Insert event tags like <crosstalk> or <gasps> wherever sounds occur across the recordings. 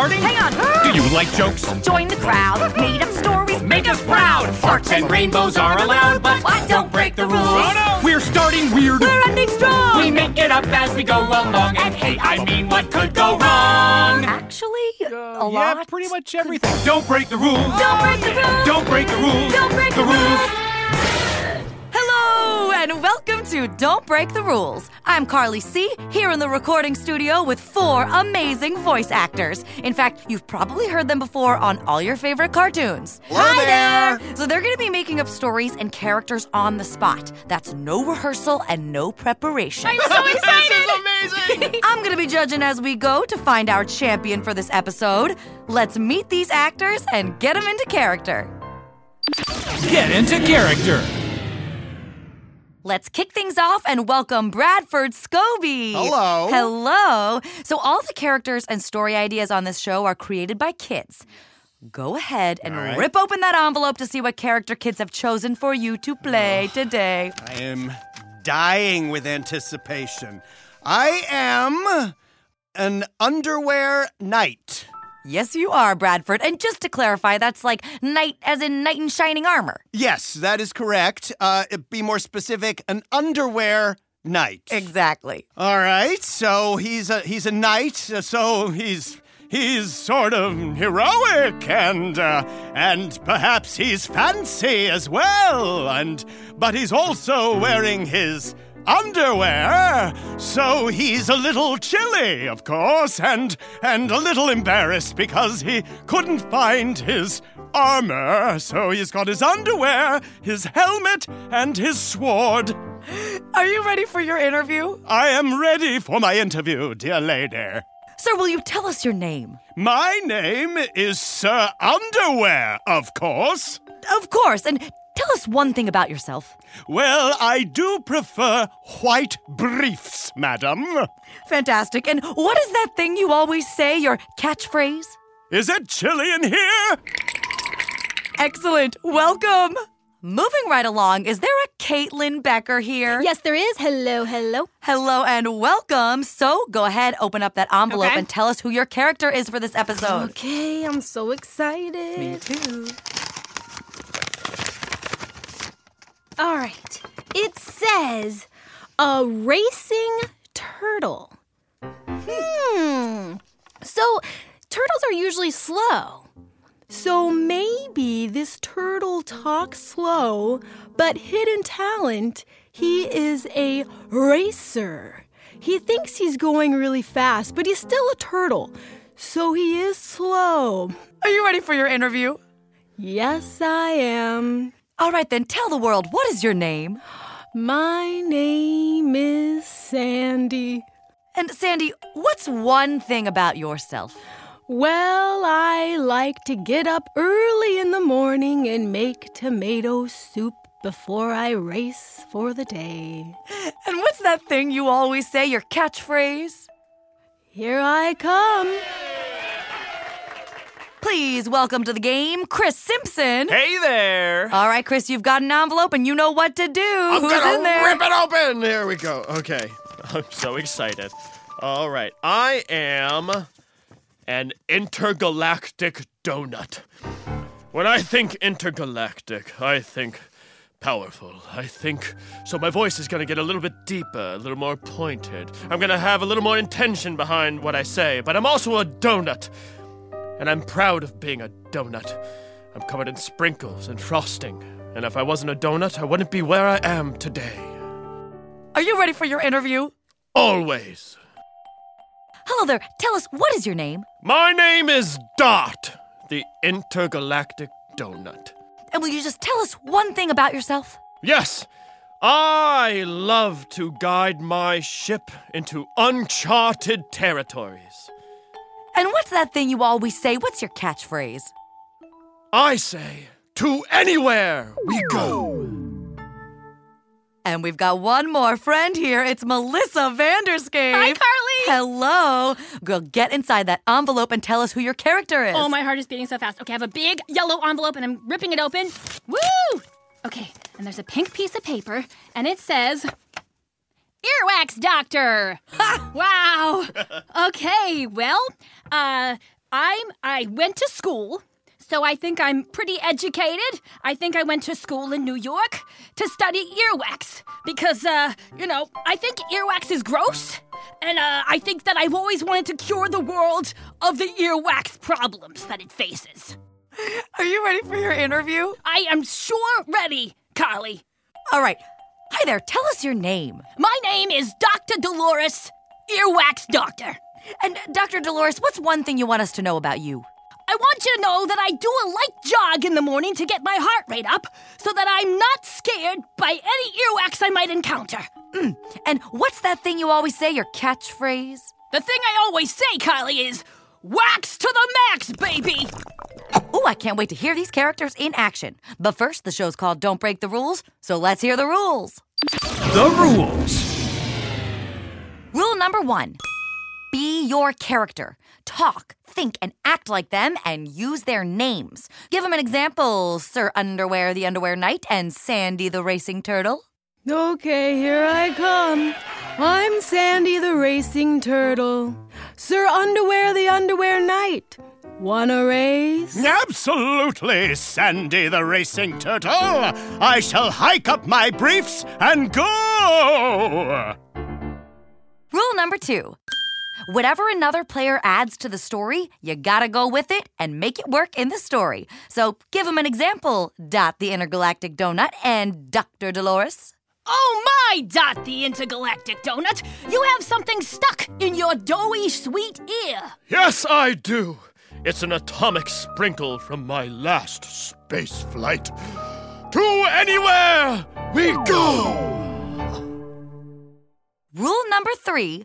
Starting? Hang on. <gasps> Do you like jokes? Join the crowd. Made up stories Make us proud! Farts and rainbows are allowed, but What? Don't break the rules. Oh no! We're starting weird! We're ending strong. We make it up as we go along, and hey, I mean, what could go wrong? Actually, a yeah, lot. pretty much everything. Don't break the rules! Don't break the rules. Don't break the rules! Don't break the the rules! Hello and welcome to Don't Break the Rules. I'm Carly C, here in the recording studio with four amazing voice actors. In fact, you've probably heard them before on all your favorite cartoons. Hi there! So they're going to be making up stories and characters on the spot. That's no rehearsal and no preparation. I'm so <laughs> excited! <laughs> I'm going to be judging as we go to find our champion for this episode. Let's meet these actors and get them into character. Get into character. Let's kick things off and welcome Bradford Scobie. Hello. Hello. So, all the characters and story ideas on this show are created by kids. Go ahead and right. rip open that envelope to see what character kids have chosen for you to play today. I am dying with anticipation. I am an underwear knight. Yes, you are, Bradford. And just to clarify, that's like knight as in knight in shining armor. Yes, that is correct. Uh, be more specific, an underwear knight. Exactly. All right, so he's a he's a knight, so he's he's sort of heroic and uh, and perhaps he's fancy as well, and but he's also wearing his underwear, so he's a little chilly, of course, and and a little embarrassed because he couldn't find his armor, so he's got his underwear, his helmet, and his sword. Are you ready for your interview? I am ready for my interview, dear lady. Sir, will you tell us your name? My name is Sir Underwear, of course. Of course. And tell us one thing about yourself. Well, I do prefer white briefs, madam. Fantastic. And what is that thing you always say, your catchphrase? Is it chilly in here? Excellent. Welcome. Moving right along, is there a Caitlin Becker here? Yes, there is. Hello, hello. Hello and welcome. So go ahead, open up that envelope Okay. and tell us who your character is for this episode. Okay, I'm so excited. Me too. All right. It says a racing turtle. Hmm. So, turtles are usually slow. So maybe this turtle talks slow, but hidden talent, he is a racer. He thinks he's going really fast, but he's still a turtle. So he is slow. Are you ready for your interview? Yes, I am. All right, then tell the world what is your name? My name is Sandy. And Sandy, what's one thing about yourself? Well, I like to get up early in the morning and make tomato soup before I race for the day. And what's that thing you always say, your catchphrase? Here I come. Please welcome to the game, Chris Simpson. Hey there. All right, Chris, you've got an envelope and you know what to do. I'm Who's gonna in there? rip it open. Here we go. Okay. I'm so excited. All right. I am an intergalactic donut. When I think intergalactic, I think powerful. I think so my voice is going to get a little bit deeper, a little more pointed. I'm going to have a little more intention behind what I say, but I'm also a donut. And I'm proud of being a donut. I'm covered in sprinkles and frosting. And if I wasn't a donut, I wouldn't be where I am today. Are you ready for your interview? Always. Hello there. Tell us, what is your name? My name is Dot, the intergalactic donut. And will you just tell us one thing about yourself? Yes, I love to guide my ship into uncharted territories. And what's that thing you always say? What's your catchphrase? I say, to anywhere we go. And we've got one more friend here. It's Melissa Vanderscape. Hi, Carly. Hello. Girl, get inside that envelope and tell us who your character is. Oh, my heart is beating so fast. Okay, I have a big yellow envelope and I'm ripping it open. Woo! Okay, and there's a pink piece of paper and it says Earwax Doctor. wow. <laughs> Okay, well, uh I'm I went to school. So I think I'm pretty educated. I think I went to school in New York to study earwax because uh, you know, I think earwax is gross. And uh, I think that I've always wanted to cure the world of the earwax problems that it faces. Are you ready for your interview? I am sure ready, Carly. All right. Hi there. Tell us your name. My name is Dr. Dolores, Earwax Doctor. And uh, Dr. Dolores, what's one thing you want us to know about you? I want you to know that I do a light jog in the morning to get my heart rate up so that I'm not scared by any earwax I might encounter. Mm. And what's that thing you always say, your catchphrase? The thing I always say, Kylie, is wax to the max, baby! Oh, I can't wait to hear these characters in action. But first, the show's called Don't Break the Rules, so let's hear the rules. The rules. Rule number one Be your character. Talk, think, and act like them and use their names. Give them an example Sir Underwear the Underwear Knight and Sandy the Racing Turtle. Okay, here I come. I'm Sandy the Racing Turtle. Sir Underwear the Underwear Knight. Wanna race? Absolutely, Sandy the Racing Turtle. I shall hike up my briefs and go. Rule number two Whatever another player adds to the story, you gotta go with it and make it work in the story. So give them an example Dot the Intergalactic Donut and Dr. Dolores. Oh my, Dot the Intergalactic Donut! You have something stuck in your doughy sweet ear! Yes, I do. It's an atomic sprinkle from my last space flight. To anywhere we go! Rule number three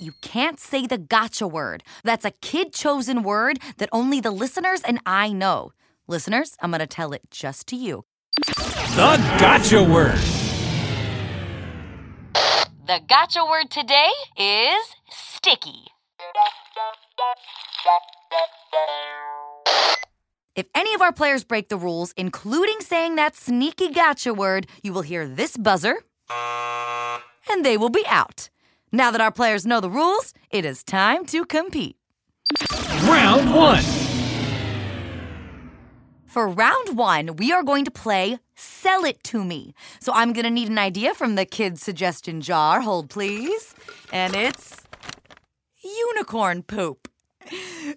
you can't say the gotcha word. That's a kid chosen word that only the listeners and I know. Listeners, I'm gonna tell it just to you. The gotcha word. The gotcha word today is sticky. If any of our players break the rules, including saying that sneaky gotcha word, you will hear this buzzer and they will be out. Now that our players know the rules, it is time to compete. Round one. For round one, we are going to play Sell It To Me. So I'm going to need an idea from the kids' suggestion jar. Hold, please. And it's unicorn poop.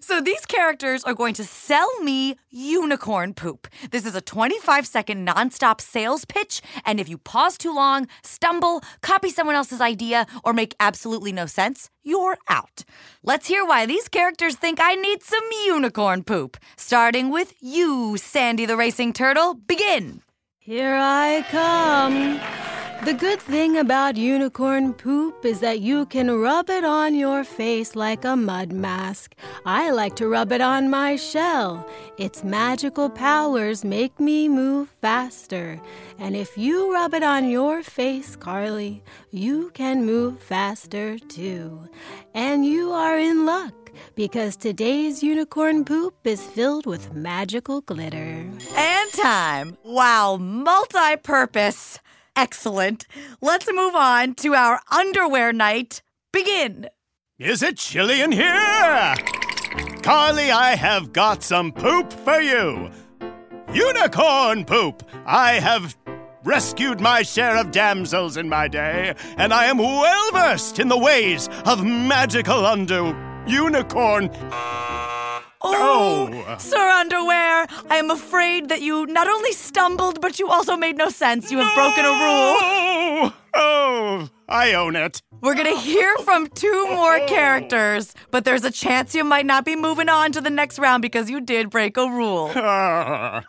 So these characters are going to sell me unicorn poop. This is a 25 second nonstop sales pitch, and if you pause too long, stumble, copy someone else's idea, or make absolutely no sense, you're out. Let's hear why these characters think I need some unicorn poop. Starting with you, Sandy the Racing Turtle. Begin. Here I come. The good thing about unicorn poop is that you can rub it on your face like a mud mask. I like to rub it on my shell. Its magical powers make me move faster. And if you rub it on your face, Carly, you can move faster too. And you are in luck because today's unicorn poop is filled with magical glitter. And time. Wow, multi purpose. Excellent. Let's move on to our underwear knight. Begin. Is it chilly in here? Carly, I have got some poop for you. Unicorn poop. I have rescued my share of damsels in my day, and I am well versed in the ways of magical under unicorn. Oh, Oh. Sir Underwear, I am afraid that you not only stumbled, but you also made no sense. You have broken a rule. Oh, I own it. We're gonna hear from two more characters, but there's a chance you might not be moving on to the next round because you did break a rule. Ah.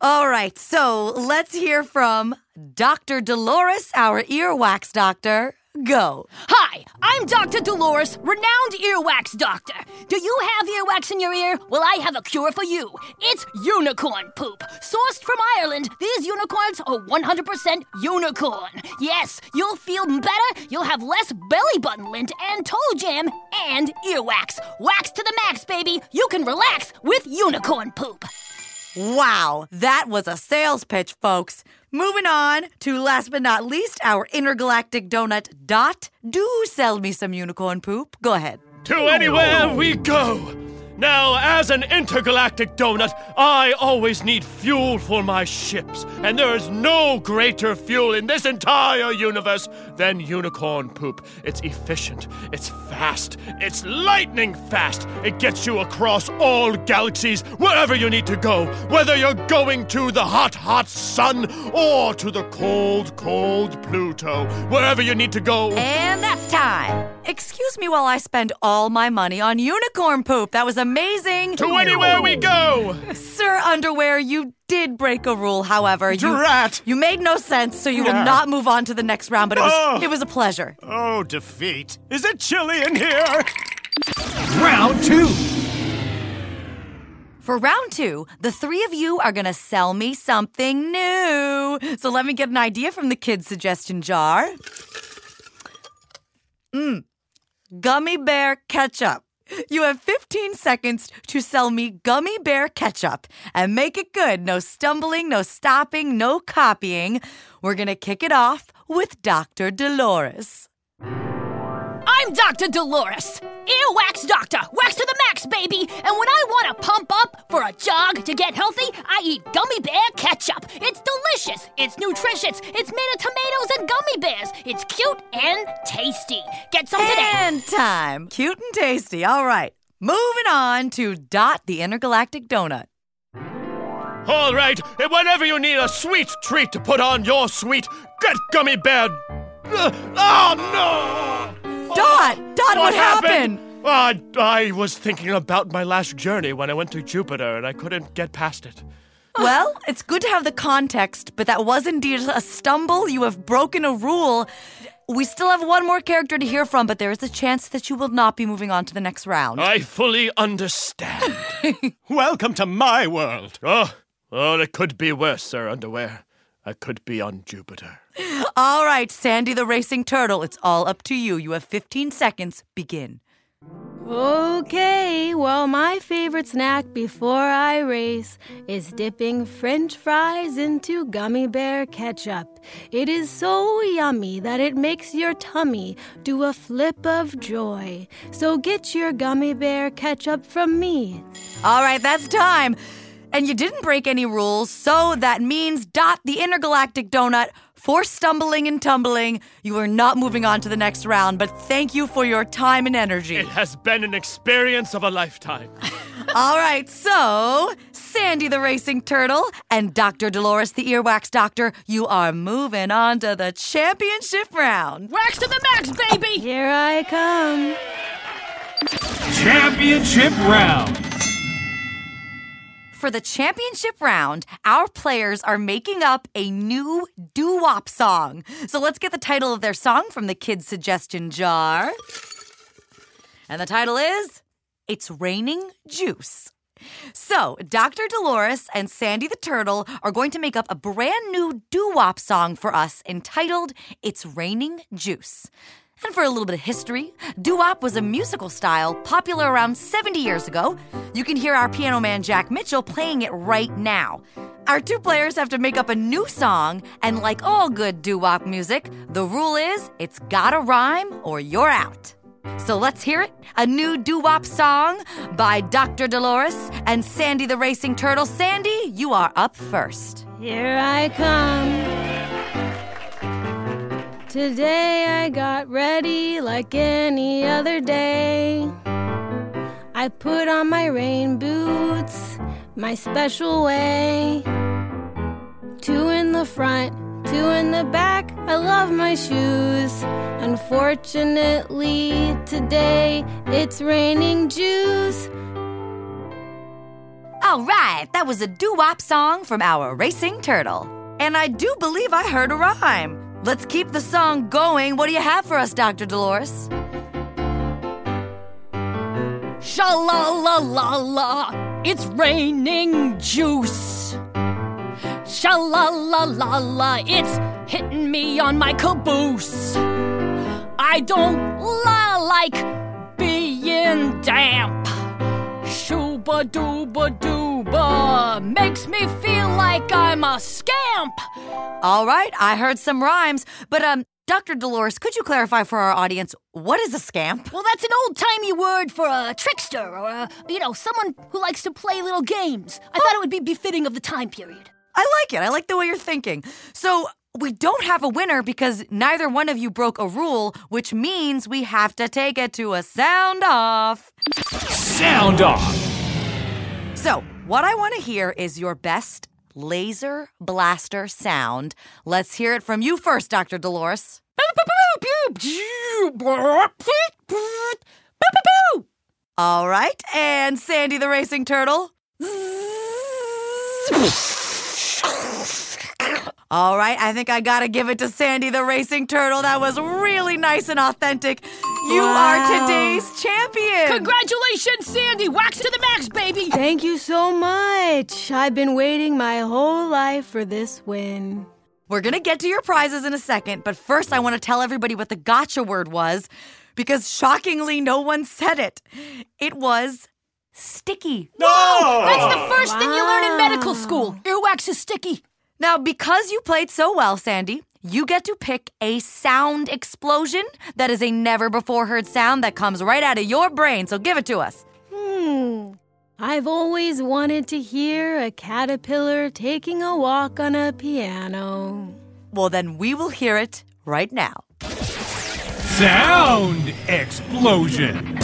All right, so let's hear from Dr. Dolores, our earwax doctor. Go. Hi, I'm Dr. Dolores, renowned earwax doctor. Do you have earwax in your ear? Well, I have a cure for you. It's unicorn poop. Sourced from Ireland, these unicorns are 100% unicorn. Yes, you'll feel better, you'll have less belly button lint and toe jam, and earwax. Wax to the max, baby. You can relax with unicorn poop. Wow, that was a sales pitch, folks. Moving on to last but not least, our intergalactic donut, Dot. Do sell me some unicorn poop. Go ahead. To anywhere we go. Now, as an intergalactic donut, I always need fuel for my ships, and there is no greater fuel in this entire universe than unicorn poop. It's efficient, it's fast, it's lightning fast. It gets you across all galaxies, wherever you need to go, whether you're going to the hot, hot sun or to the cold, cold Pluto, wherever you need to go. And that's time. Excuse me while I spend all my money on unicorn poop. That was amazing. To anywhere we go! Sir Underwear, you did break a rule, however. You, Drat! you made no sense, so you will not move on to the next round, but it was, Oh. it was a pleasure. Oh, defeat. Is it chilly in here? Round two. For round two, the three of you are going to sell me something new. So let me get an idea from the kids' suggestion jar. Mmm, gummy bear ketchup. You have 15 seconds to sell me gummy bear ketchup and make it good. No stumbling, no stopping, no copying. We're going to kick it off with Dr. Dolores. I'm Dr. Dolores, earwax doctor, wax to the max, baby. And when I want to pump up for a jog to get healthy, I eat gummy bear ketchup. It's delicious, it's nutritious, it's made of tomatoes and gummy bears. It's cute and tasty. Get some today. And time. Cute and tasty. All right. Moving on to Dot the Intergalactic Donut. All right, and whenever you need a sweet treat to put on your sweet, get gummy bear. Ugh, oh no! Dot! Dot, what, happened? Uh, I was thinking about my last journey when I went to Jupiter and I couldn't get past it. Well, it's good to have the context, but that was indeed a stumble. You have broken a rule. We still have one more character to hear from, but there is a chance that you will not be moving on to the next round. I fully understand. <laughs> Welcome to my world. oh, oh, it could be worse, Sir Underwear. I could be on Jupiter. All right, Sandy the Racing Turtle, it's all up to you. You have 15 seconds. Begin. Okay, well, my favorite snack before I race is dipping french fries into gummy bear ketchup. It is so yummy that it makes your tummy do a flip of joy. So get your gummy bear ketchup from me. All right, that's time. And you didn't break any rules, so that means Dot the Intergalactic Donut for stumbling and tumbling. You are not moving on to the next round, but thank you for your time and energy. It has been an experience of a lifetime. <laughs> All right, so Sandy the Racing Turtle and Dr. Dolores the Earwax Doctor, you are moving on to the championship round. Wax to the max, baby. Here I come. Championship round. For the championship round, our players are making up a new doo wop song. So let's get the title of their song from the kids' suggestion jar. And the title is It's Raining Juice. So, Dr. Dolores and Sandy the Turtle are going to make up a brand new doo wop song for us entitled It's Raining Juice. And for a little bit of history, doo wop was a musical style popular around 70 years ago. You can hear our piano man Jack Mitchell playing it right now. Our two players have to make up a new song, and like all good doo wop music, the rule is it's gotta rhyme or you're out. So let's hear it a new doo wop song by Dr. Dolores and Sandy the Racing Turtle. Sandy, you are up first. Here I come. Today I got ready like any other day. I put on my rain boots, my special way. Two in the front, two in the back. I love my shoes. Unfortunately, today it's raining juice. All right, that was a doo wop song from our Racing Turtle. And I do believe I heard a rhyme. Let's keep the song going. What do you have for us, Dr. Dolores? Sha la la la la, it's raining juice. Sha la la la la, it's hitting me on my caboose. I don't la like being damp. Shooba dooba dooba makes me feel like I'm a scamp. All right, I heard some rhymes, but um, Dr. Dolores, could you clarify for our audience what is a scamp? Well, that's an old timey word for a trickster or a, you know, someone who likes to play little games. I thought it would be befitting of the time period. I like it. I like the way you're thinking. So, we don't have a winner because neither one of you broke a rule, which means we have to take it to a sound off. Sound off. So, what I want to hear is your best laser blaster sound. Let's hear it from you first, Dr. Dolores. All right, and Sandy the Racing Turtle. All right, I think I gotta give it to Sandy the Racing Turtle. That was really nice and authentic. You Wow. are today's champion. Congratulations, Sandy! Wax to the max, baby! Thank you so much. I've been waiting my whole life for this win. We're gonna get to your prizes in a second, but first I wanna tell everybody what the gotcha word was because shockingly, no one said it. It was sticky. No! That's the oh. first thing you learn in medical school. Earwax is sticky. Now, because you played so well, Sandy, you get to pick a sound explosion that is a never before heard sound that comes right out of your brain. So give it to us. Hmm. I've always wanted to hear a caterpillar taking a walk on a piano. Well, then we will hear it right now. Sound explosion.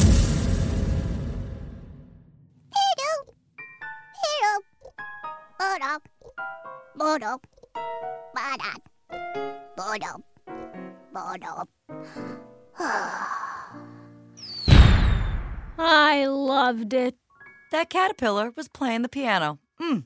<sighs> I loved it. That caterpillar was playing the piano. Mm.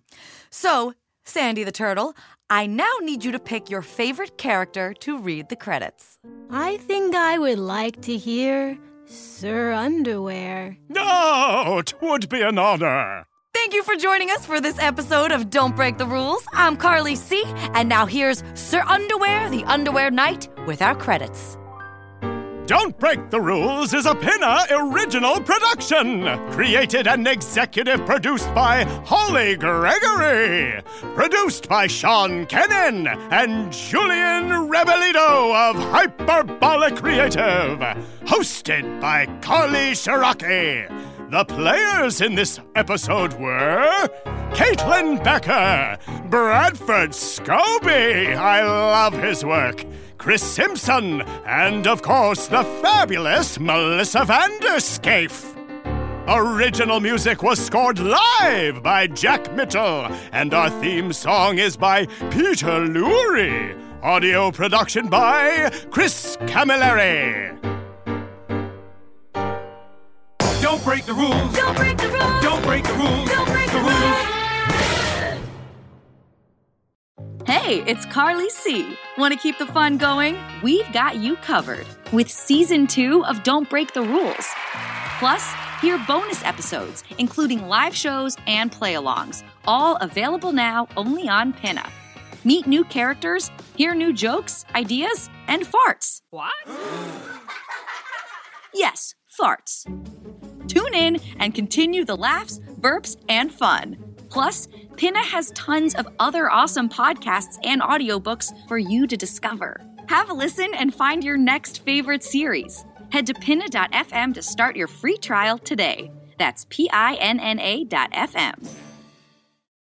So, Sandy the Turtle, I now need you to pick your favorite character to read the credits. I think I would like to hear Sir Underwear. No, it would be an honor. Thank you for joining us for this episode of Don't Break the Rules. I'm Carly C, and now here's Sir Underwear, the Underwear Knight, with our credits. Don't Break the Rules is a Pinna original production. Created and executive produced by Holly Gregory. Produced by Sean Kennan and Julian Rebelito of Hyperbolic Creative. Hosted by Carly Ciarrocchi. The players in this episode were Caitlin Becker, Bradford Scobie, I love his work, Chris Simpson, and of course the fabulous Melissa Vanderscafe. Original music was scored live by Jack Mitchell, and our theme song is by Peter Lurie. Audio production by Chris Camilleri. Don't break the rules. Don't break the rules! Don't break the rules. Don't break the rules. Hey, it's Carly C. Want to keep the fun going? We've got you covered with season two of Don't Break the Rules. Plus, hear bonus episodes, including live shows and play alongs, all available now only on Pinna. Meet new characters, hear new jokes, ideas, and farts. What? <gasps> Yes, farts. Tune in and continue the laughs, burps, and fun. Plus, Pinna has tons of other awesome podcasts and audiobooks for you to discover. Have a listen and find your next favorite series. Head to pinna.fm to start your free trial today. That's P I N N A dot FM.